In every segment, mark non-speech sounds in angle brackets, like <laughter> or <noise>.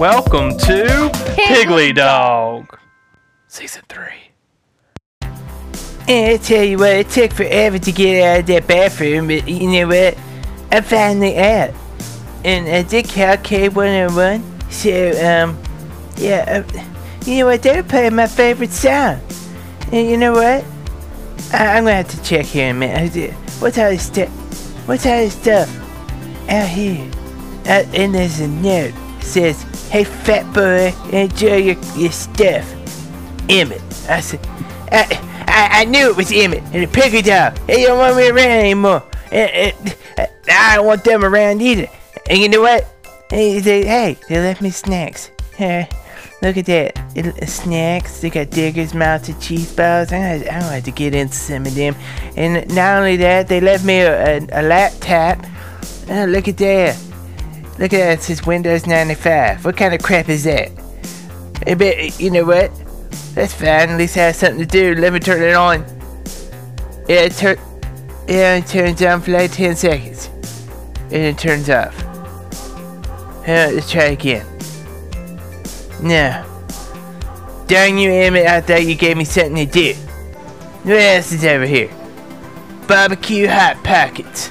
Welcome to Piggly Dog, Season 3. And I tell you what, it took forever to get out of that bathroom, but you know what? I'm finally out. And I did call K101, so, um, yeah, uh, you know what? They're playing my favorite song. And you know what? I- I'm gonna have to check here in a minute. What's all this stuff? What's all this stuff out here? Uh, and there's a note. It says, Hey, fat boy, enjoy your, your stuff. Emmett. I said, I, I, I knew it was Emmett and the Piggly Dog. They don't want me around anymore. And, and, uh, I don't want them around either. And you know what? Hey, they, hey, they left me snacks. Here, look at that. It, uh, snacks. They got Digger's melted cheese balls. Gonna, I'm gonna have to get into some of them. And not only that, they left me a, a, a laptop. Oh, look at that. Look at that. It says Windows 95. What kind of crap is that? I bet, you know what? That's fine. At least I have something to do. Let me turn it on. Yeah, it turn. Yeah, it turns on for like 10 seconds. And it turns off. Yeah, let's try again. No. Dang you, Emmett, I thought you gave me something to do. What else is over here? Barbecue Hot Pockets.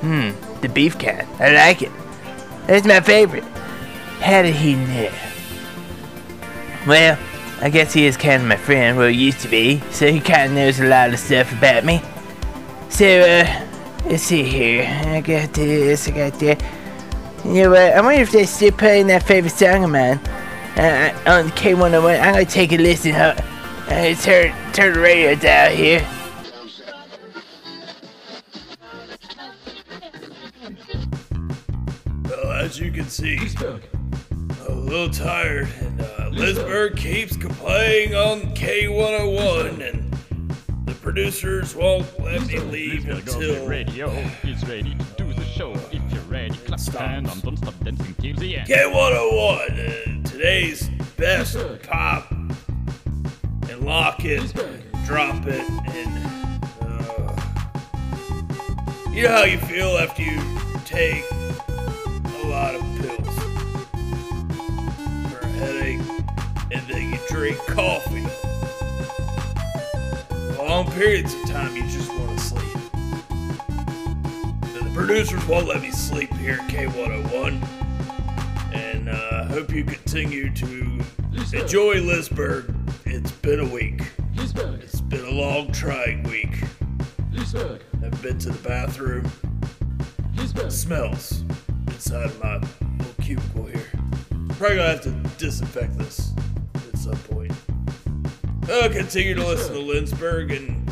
Hmm, the beef kind. I like it. That's my favorite. How did he know? Well, I guess he is kind of my friend, well, he used to be, so he kind of knows a lot of stuff about me. So, uh, let's see here. I got this, I got that. You know what? I wonder if they're still playing that favorite song of mine uh, on K101. I'm gonna take a listen. Huh? Uh, turn, turn the radio down here. Can see, I'm a little tired, and uh, Lisberg keeps complaining on K101, and the producers won't let me leave until radio. Is ready to do the show. If you're ready, clap your hands and don't stop dancing till the end. K101, uh, today's best pop, and lock it, drop it, and uh, you know how you feel after you take a lot of drink coffee. Long periods of time, you just want to sleep. The producers won't let me sleep here at K101 and uh, hope you continue to enjoy Lisburg. It's been a week. It's been a long, trying week. I've been to the bathroom. Smells inside my little cubicle here. Probably gonna have to disinfect this some point. I'll continue to listen to Lindsberg and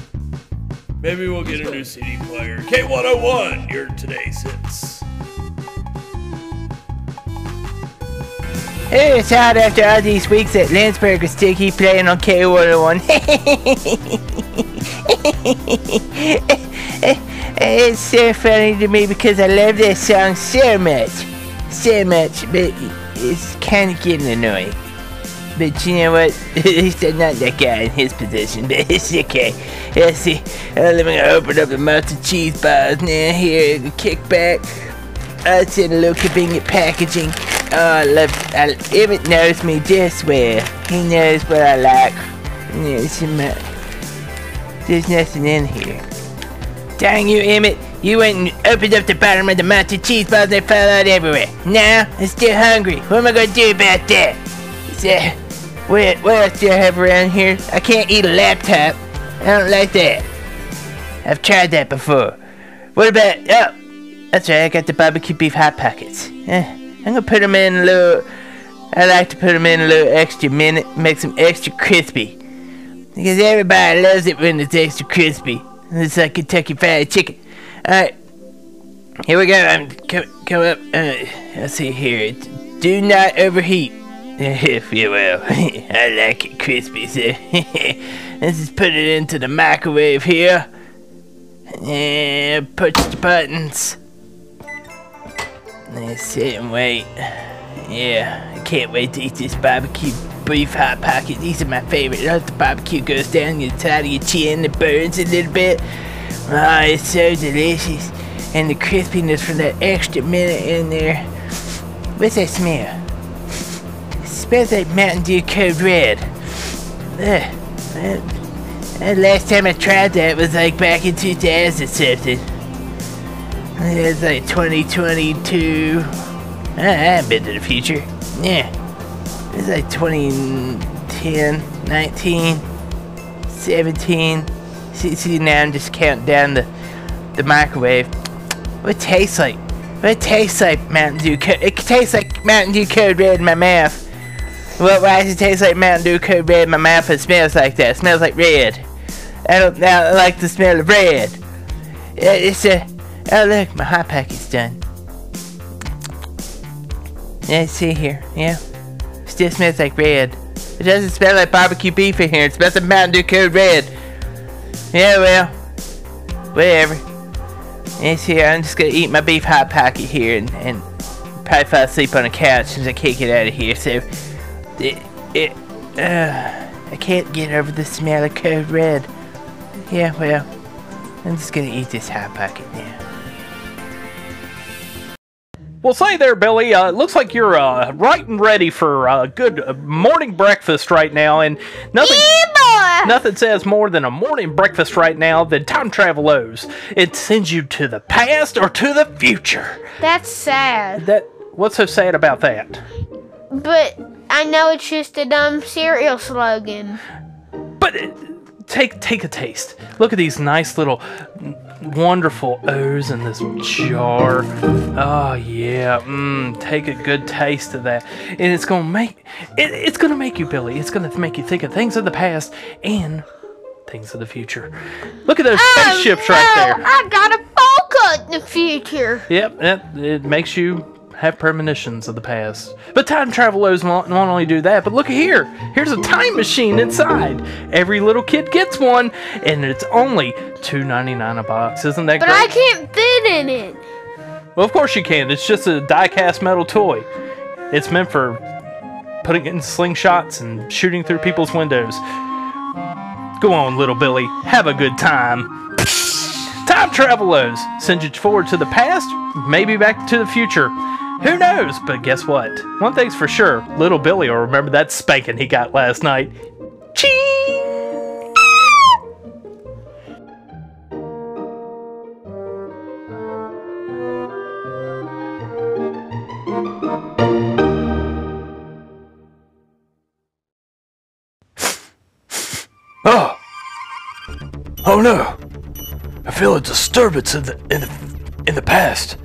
maybe we'll get a new CD player. K101, your today's hits. Hey, it's hard after all these weeks that Landsberg will still keep playing on K101. <laughs> it's so funny to me because I love this song so much. So much, but it's kind of getting annoying. But you know what? At least I'm not that guy in his position, but <laughs> it's okay. Let's see. Uh, let me open up the melted cheese bars now. Here, kick back. Uh, it's in a little convenient packaging. Oh, I love I, Emmett knows me just well. He knows what I like. Yeah, some, uh, there's nothing in here. Dang you, Emmett. You went and opened up the bottom of the melted cheese balls and they fell out everywhere. Now, I'm still hungry. What am I gonna do about that? What, what else do I have around here? I can't eat a laptop. I don't like that. I've tried that before. What about, oh, that's right, I got the barbecue beef hot pockets. Eh, I'm gonna put them in a little, I like to put them in a little extra minute, make them extra crispy. Because everybody loves it when it's extra crispy. It's like Kentucky Fried Chicken. Alright, here we go. I'm come, come up. Uh, let's see here. Do not overheat. <laughs> If you will. <laughs> I like it crispy, so <laughs> let's just put it into the microwave here. And push the buttons. Let's sit and wait. Yeah, I can't wait to eat this barbecue beef hot pocket. These are my favorite. As the barbecue goes down your side of your chin, it burns a little bit. Ah, it's so delicious. And the crispiness from that extra minute in there. What's that smell? Smells like Mountain Dew Code Red. Ugh. Uh, uh, last time I tried that was like back in 2000 or something. It's like 2022. Uh, I haven't been to the future. Yeah. It's like 2010, 19, 17. See, see now I'm just counting down the, the microwave. What it tastes like? What it tastes like Mountain Dew Code? It tastes like Mountain Dew Code Red in my mouth. What, why does it taste like Mountain Dew Code Red my mouth? It smells like that. It smells like red. I don't, I don't like the smell of red. It- It's a. Oh look, my hot packet's done. Let's see here. Yeah, still smells like red. It doesn't smell like barbecue beef in here. It smells like Mountain Dew Code Red. Yeah, well, whatever. Yeah, see, I'm just gonna eat my beef hot pocket here and, and probably fall asleep on the couch since I can't get out of here. So, it, it, uh, I can't get over the smell of Code Red. Yeah, well, I'm just gonna eat this hot pocket now. Well, say there, Billy. Uh, it looks like you're uh, right and ready for a good uh, morning breakfast right now, and nothing. Nothing says more than a morning breakfast right now than time travel O's. It sends you to the past or to the future. That's sad. That what's so sad about that? But I know it's just a dumb cereal slogan. But uh, take take a taste. Look at these nice little wonderful O's in this jar. Oh yeah, mmm. Take a good taste of that, and it's gonna make it, it's gonna make you, Billy. It's gonna make you think of things of the past and things of the future. Look at those spaceships right Oh, there. I got a bowl cut in the future. Yep, yep, it makes you have premonitions of the past. But time travelers won't, won't only do that, but look here. Here's a time machine inside. Every little kid gets one, and it's only $2.99 a box. Isn't that But great? But I can't fit in it. Well, of course you can. It's just a die-cast metal toy. It's meant for putting it in slingshots and shooting through people's windows. Go on, little Billy. Have a good time. Time travelers send you forward to the past, maybe back to the future. Who knows? But guess what? One thing's for sure: little Billy will remember that spanking he got last night. Ching! Oh! Ah! Oh no! I feel a disturbance in the in the in the past.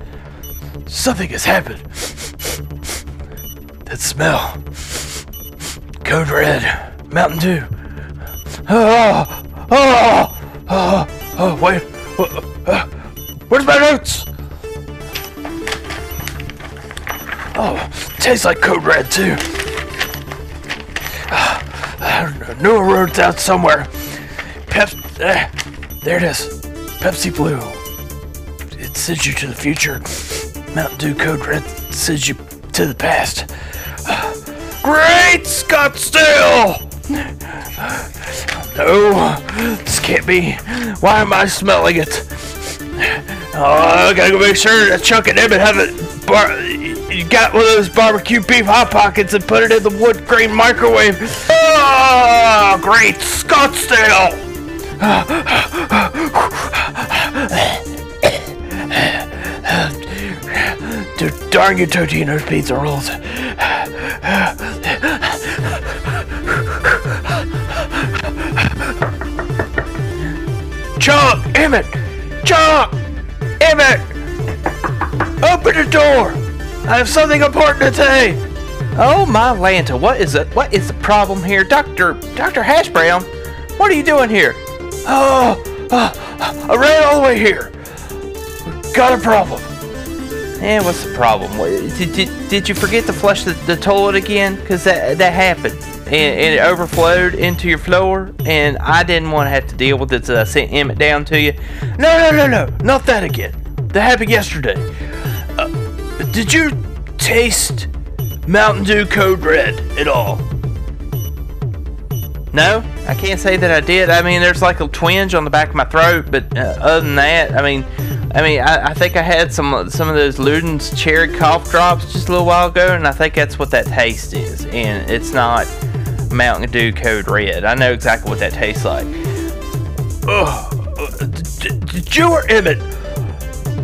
Something has happened. That smell. Code Red. Mountain Dew. Oh! Oh! Oh! Oh! Wait. Where's my notes? Oh, tastes like Code Red too. I knew I wrote down somewhere. Pep. Uh, there it is. Pepsi Blue. It sends you to the future. Mountain Dew Code Red sends you to the past. Great Scott Scottsdale! No, this can't be. Why am I smelling it? Oh, I gotta go make sure that Chuck it and Emmett haven't bar- you got one of those barbecue beef hot pockets and put it in the wood grain microwave. Oh, great Scottsdale! Darn you, Totino's pizza rolls. Chuck! Emmett! Chuck! Emmett! Open the door! I have something important to say! Oh my Lanta, what is it? What is the problem here? Doctor, Dr. Hash Brown, what are you doing here? Oh, oh, I ran all the way here. Got a problem. Eh, what's the problem? Did, did, did you forget to flush the, the toilet again? Because that, that happened. And, and it overflowed into your floor, and I didn't want to have to deal with it, so I sent Emmett down to you. No, no, no, no, not that again. That happened yesterday. Uh, did you taste Mountain Dew Code Red at all? No, I can't say that I did. I mean, there's like a twinge on the back of my throat, but uh, other than that, I mean, I mean, I, I think I had some some of those Luden's cherry cough drops just a little while ago, and I think that's what that taste is, and it's not Mountain Dew Code Red. I know exactly what that tastes like. Ugh. Did you or Emmett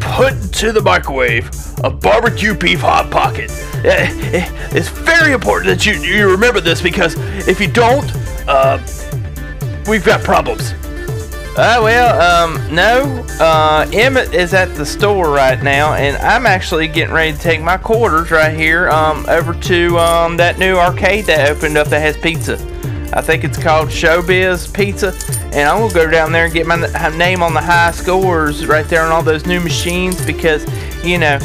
put into the microwave a barbecue beef hot pocket? Eh, eh, It's very important that you, you remember this because if you don't, uh, we've got problems. Uh, well, um, no. Uh, Emmett is at the store right now, and I'm actually getting ready to take my quarters right here, um, over to, um, that new arcade that opened up that has pizza. I think it's called Showbiz Pizza, and I'm gonna go down there and get my name on the high scores right there on all those new machines because, you know,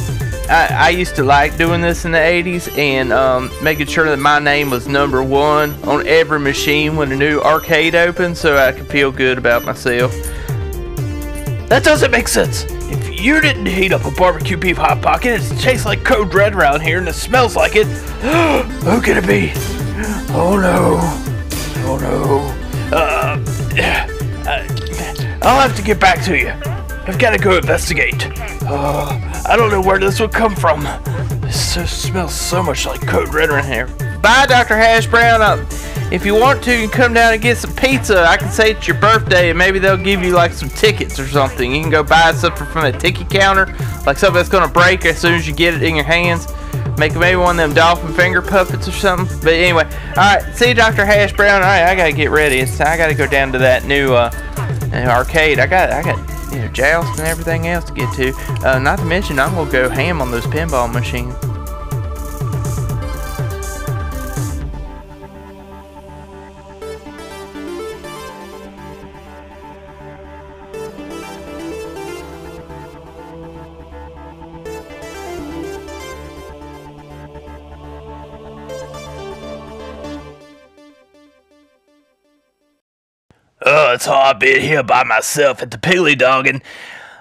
I, I used to like doing this in the 80s and um, making sure that my name was number one on every machine when a new arcade opened so I could feel good about myself. That doesn't make sense. If you didn't heat up a barbecue beef hot pocket, it tastes like code red around here and it smells like it. <gasps> Who could it be? Oh no. Oh no. Uh, <sighs> uh, I'll have to get back to you. I've got to go investigate. Uh, I don't know where this would come from. This so, smells so much like code red around here. Bye, Dr. Hash Brown. Uh, if you want to, you can come down and get some pizza. I can say it's your birthday, and maybe they'll give you like some tickets or something. You can go buy something from a ticket counter, like something that's gonna break as soon as you get it in your hands. Make maybe one of them dolphin finger puppets or something. But anyway, all right. See, Dr. Hash Brown. All right, I gotta get ready. It's, I gotta go down to that new uh, arcade. I got, I got, you know, joust and everything else to get to. Uh, not to mention, I'm gonna go ham on those pinball machines. Oh, it's hard being here by myself at the Piggly Dog, and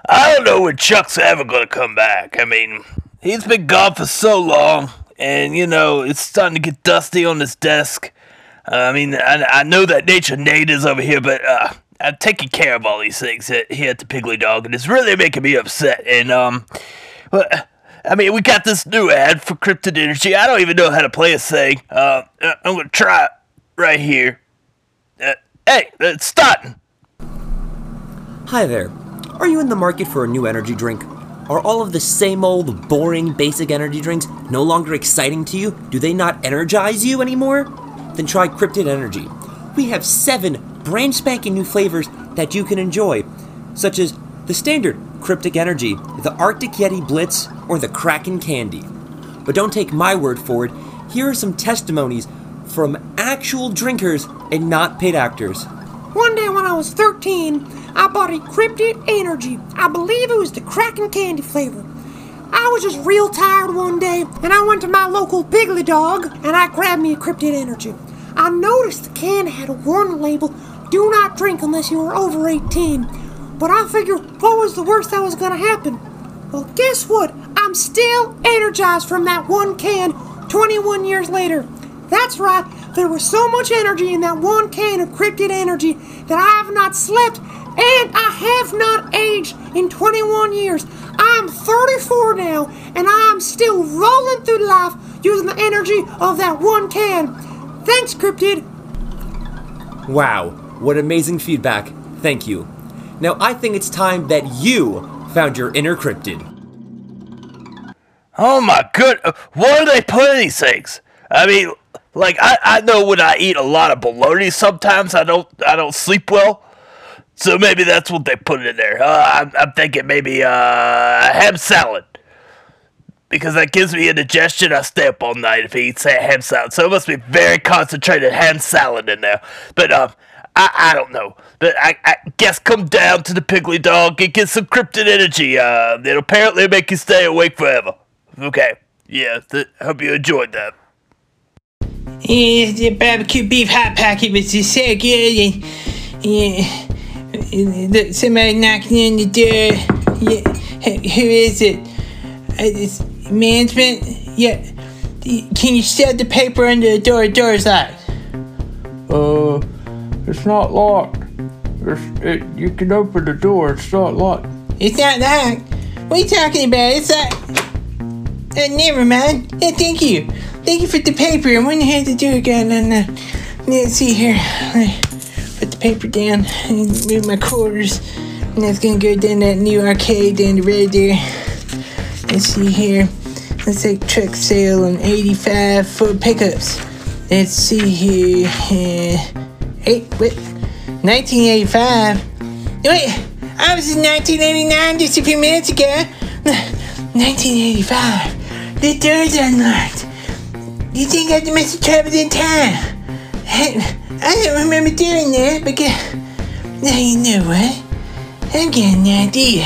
I don't know when Chuck's ever gonna come back. I mean, he's been gone for so long, and you know, it's starting to get dusty on his desk. Uh, I mean, I, I know that Nature Nate is over here, but uh, I'm taking care of all these things at, here at the Piggly Dog, and it's really making me upset. And, um, I mean, we got this new ad for Cryptid Energy. I don't even know how to play a thing. Uh, I'm gonna try it right here. Uh, hey, uh, it's starting. Hi there. Are you in the market for a new energy drink? Are all of the same old, boring, basic energy drinks no longer exciting to you? Do they not energize you anymore? Then try Cryptid Energy. We have seven brand spanking new flavors that you can enjoy, such as the standard Cryptid Energy, the Arctic Yeti Blitz, or the Kraken Candy. But don't take my word for it. Here are some testimonies from actual drinkers and not paid actors. One day when I was 13, I bought a Cryptid Energy. I believe it was the Kraken candy flavor. I was just real tired one day, and I went to my local Piggly Dog, and I grabbed me a Cryptid Energy. I noticed the can had a warning label, do not drink unless you are over 18. But I figured, what was the worst that was gonna happen? Well, guess what? I'm still energized from that one can 21 years later. That's right, there was so much energy in that one can of Cryptid Energy that I have not slept and I have not aged in 21 years. I am 34 now and I am still rolling through life using the energy of that one can. Thanks, Cryptid. Wow, what amazing feedback. Thank you. Now I think it's time that you found your inner cryptid. Oh my good! Uh, what do they put in these things? I mean, like I, I know when I eat a lot of bologna, sometimes I don't I don't sleep well. So maybe that's what they put in there. Uh, I'm, I'm thinking maybe uh, ham salad because that gives me indigestion. I stay up all night if I eat say ham salad. So it must be very concentrated ham salad in there. But um, I, I don't know. But I, I guess come down to the Piggly Dog and get some Cryptid Energy. Uh, it'll apparently make you stay awake forever. Okay. Yeah. Th- hope you enjoyed that. Yeah, the barbecue beef hot pocket was just so good. And, yeah, look, somebody knocking on the door. Yeah, who, is it? Uh, it's management? Yeah. Can you shut the paper under the door? The door's locked. Oh, It's not locked. It's, it, you can open the door. It's not locked. It's not locked. What are you talking about? It's not. Uh, never mind. Yeah, thank you. Thank you for the paper. I wonder how to do it again. And, uh, let's see here. Put the paper down and move my quarters. And that's gonna go down that new arcade down the road there. Let's see here. Let's take truck sale on 85 for pickups. Let's see here. Uh, wait. 1985? Wait, I was in 1989 just a few minutes ago. <laughs> 1985. The door's unlocked. You think I must have traveled in time? I, I don't remember doing that because. Now you know what? I'm getting an idea.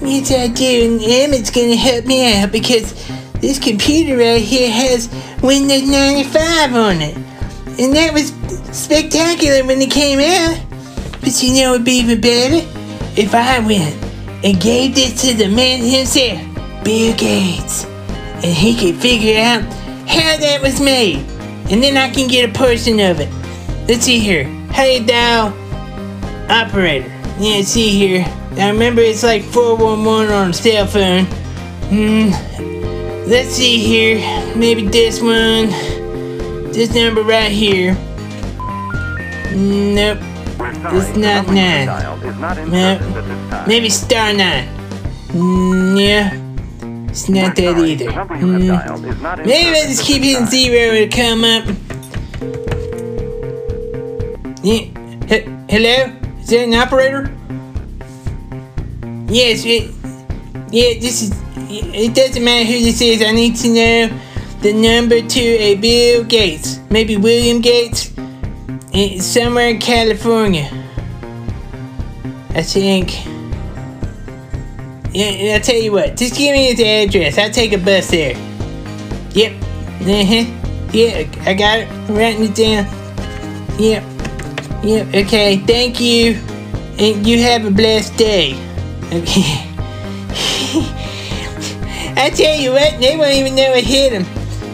Yes, I do, and Emmett's gonna help me out because this computer right here has Windows 95 on it. And that was spectacular when it came out. But you know what would be even better? If I went and gave this to the man himself, Bill Gates, and he can figure out how that was made. And then I can get a portion of it. Let's see here. Hey, dial operator. Yeah, see here. I remember it's like 411 on a cell phone. Hmm. Let's see here. Maybe this one. This number right here. Nope. It's not nine. Nope. Maybe star nine. Mm, yeah. It's not that either. Mm. Maybe I just keep hitting zero to come up. Yeah. He- hello? Is that an operator? Yes, it, yeah, this is. It doesn't matter who this is. I need to know the number to a Bill Gates, maybe William Gates, somewhere in California. I think. I'll tell you what. Just give me his address. I'll take a bus there. Yep. Uh huh. Yeah, I got it. I'm writing it down. Yep. Yep. Okay. Thank you. And you have a blessed day. Okay. <laughs> I tell you what, they won't even know it hit them.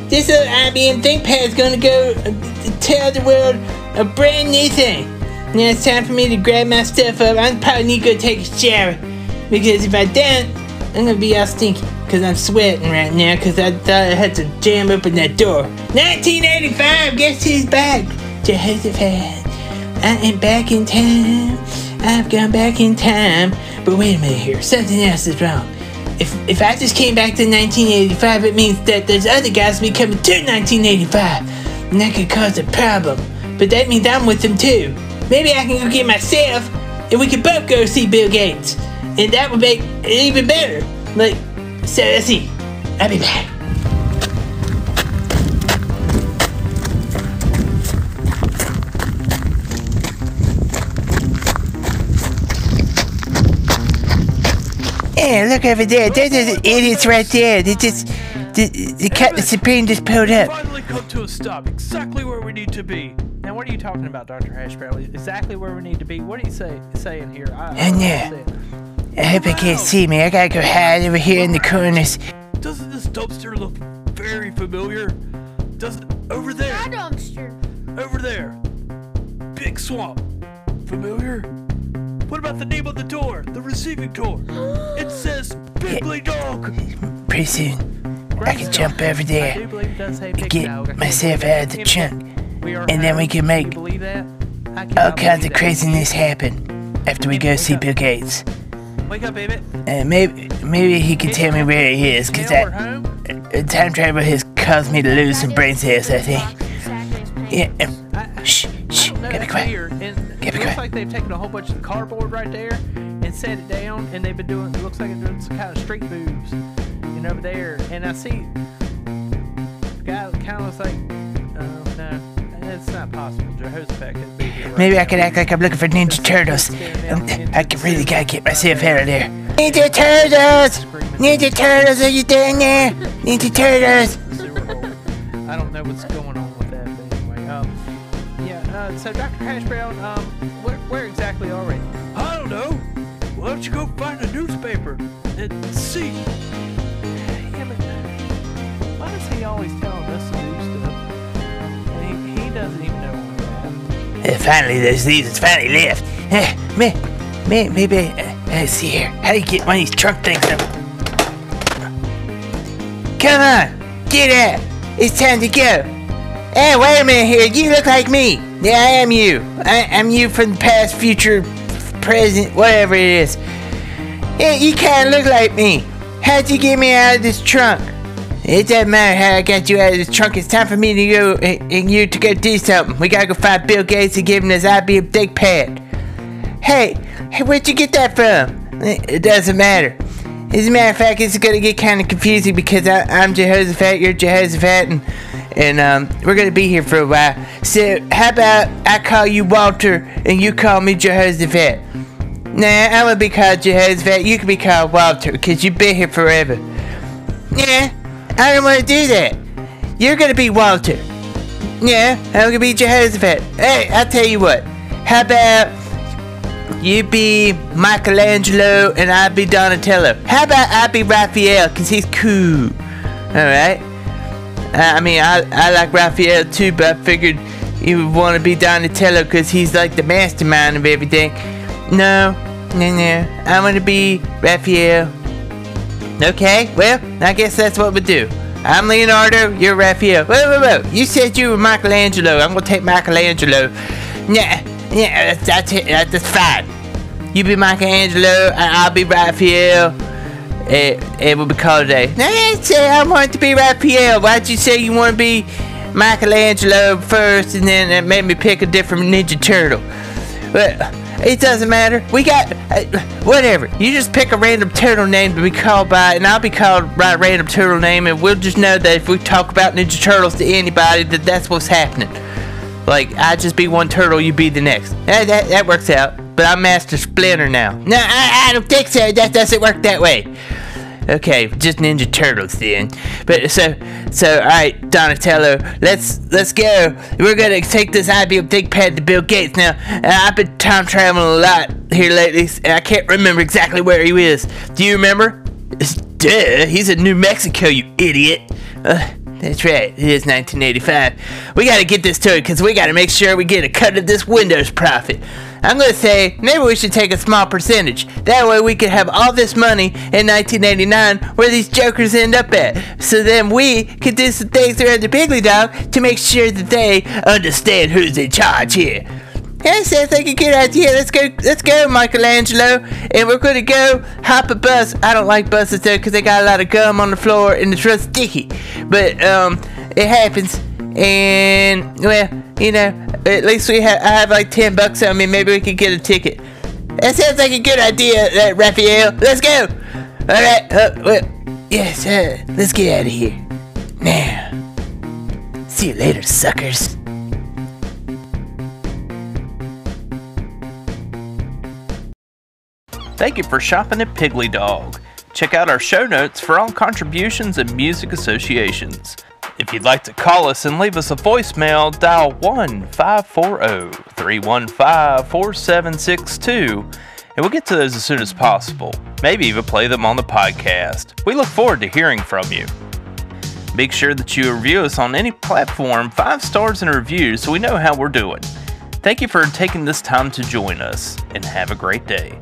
This little IBM ThinkPad is gonna go uh, tell the world a brand new thing. Now it's time for me to grab my stuff up. I probably need to go take a shower because if I don't, I'm gonna be all stinky. Cause I'm sweating right now because I thought I had to jam open that door. 1985, guess who's back? Jehoshaphat. I am back in time. I've gone back in time. But wait a minute here, something else is wrong. If, if I just came back to 1985, it means that there's other guys be coming to 1985. And that could cause a problem. But that means I'm with them too. Maybe I can go get myself, and we could both go see Bill Gates. And that would make it even better. Like, so let's see. I'll be back. Yeah, look over there. There's those idiots right there. They just. The, the Captain Supreme just pulled up. Finally come to a stop, exactly where we need to be. Now, what are you talking about, Dr. Hash Brown? Exactly where we need to be. What are you say, saying here? I, I know. I hope I can't see me. I gotta go hide over here in the corners. Doesn't this dumpster look very familiar? Doesn't over there? My dumpster. Over there. Big swamp. Familiar? What about the name of the door? The receiving door. It <gasps> says Piggly Dog. Pretty soon, I can jump over there do believe it does say and get Dog. I can't myself out of the it. trunk. And then we can make you believe that? I All kinds of craziness happen after we go see Bill Gates. Wake up, baby. And maybe maybe he can tell me where he is, cause that uh, time travel has caused me to lose some brain cells. I think. Yeah. um, Shh, shh. Gotta be quiet. Gotta be it looks like they've taken a whole bunch of cardboard right there and set it down, and they've been doing. It looks like they're doing some kind of street moves, and over there. And I see the guy kind of looks like. No, it's not possible. Jehoshaphat could be here. Right Maybe I now. could act like I'm looking for Ninja Turtles. Um, I could really gotta get myself out of there. Ninja Turtles! Ninja Turtles, are you down there? Ninja Turtles! the sewer hole. I don't know what's going on with that, but anyway. Um, yeah. Uh, so, Dr. Hash Brown, um, where, where exactly are we? I don't know. Why don't you go find a newspaper and see? Yeah, but why does he always telling us Uh, finally, there's these. leaves finally left. Uh, may, may, maybe, uh, let's see here. How do you get one of these trunk things up? Come on, get out. It's time to go. Hey, wait a minute here. You look like me. Yeah, I am you. I, I'm you from the past, future, present, whatever it is. Yeah, you kind of look like me. How'd you get me out of this trunk? It doesn't matter how I got you out of this trunk. It's time for me to go and you to go do something. We gotta go find Bill Gates and give him his IBM ThinkPad. Hey, hey, where'd you get that from? It it doesn't matter. As a matter of fact, it's gonna get kind of confusing because I, I'm Jehoshaphat, you're Jehoshaphat, and and um, we're gonna be here for a while. So how about I call you Walter and you call me Jehoshaphat? Nah, I'm gonna be called Jehoshaphat. You can be called Walter because you've been here forever. Yeah, I don't want to do that. You're gonna be Walter. Yeah, I'm gonna be Jehoshaphat. Hey, I'll tell you what. How about you be Michelangelo and I be Donatello? How about I be Raphael because he's cool? Alright? I mean, I, I like Raphael too, but I figured you would want to be Donatello because he's like the mastermind of everything. No, no, no. I want to be Raphael. Okay, well, I guess that's what we do. I'm Leonardo, you're Raphael. Whoa, whoa, whoa. You said you were Michelangelo. I'm gonna take Michelangelo. Nah, yeah, that's, that's it. That's, fine. You be Michelangelo, and I'll be Raphael. It, it will be called a day. I say I want to be Raphael. Why'd you say you want to be Michelangelo first, and then it made me pick a different Ninja Turtle? It doesn't matter. We got uh, whatever. You just pick a random turtle name to be called by, and I'll be called by a random turtle name, and we'll just know that if we talk about Ninja Turtles to anybody, that that's what's happening. Like I just be one turtle, you be the next. That, that, that works out. But I'm Master Splinter now. No, I, I don't think so. That doesn't work that way. Okay, just Ninja Turtles then. But so so all right, Donatello, let's let's go. We're gonna take this IBM ThinkPad to Bill Gates now. Uh, I've been time traveling a lot here lately, and I can't remember exactly where he is. Do you remember? It's- Duh, he's in New Mexico, you idiot. Uh, that's right, it is 1985. We gotta get this to it because we gotta make sure we get a cut of this Windows profit. I'm gonna say maybe we should take a small percentage. That way we could have all this money in 1989 where these jokers end up at. So then we could do some things around the Piggly Dog to make sure that they understand who's in charge here. That sounds like a good idea. Let's go, let's go, Michelangelo. And we're gonna go hop a bus. I don't like buses though, cause they got a lot of gum on the floor and it's real sticky. But um, it happens. And well, you know, at least we have I have like ten bucks on me. Maybe we could get a ticket. That sounds like a good idea, uh, Raphael. Let's go. All right. Uh, well, yes. Uh, let's get out of here now. See you later, suckers. Thank you for shopping at Piggly Dog. Check out our show notes for all contributions and music associations. If you'd like to call us and leave us a voicemail, dial 1 540 315 4762 and we'll get to those as soon as possible. Maybe even play them on the podcast. We look forward to hearing from you. Make sure that you review us on any platform, five stars and a review, so we know how we're doing. Thank you for taking this time to join us, and have a great day.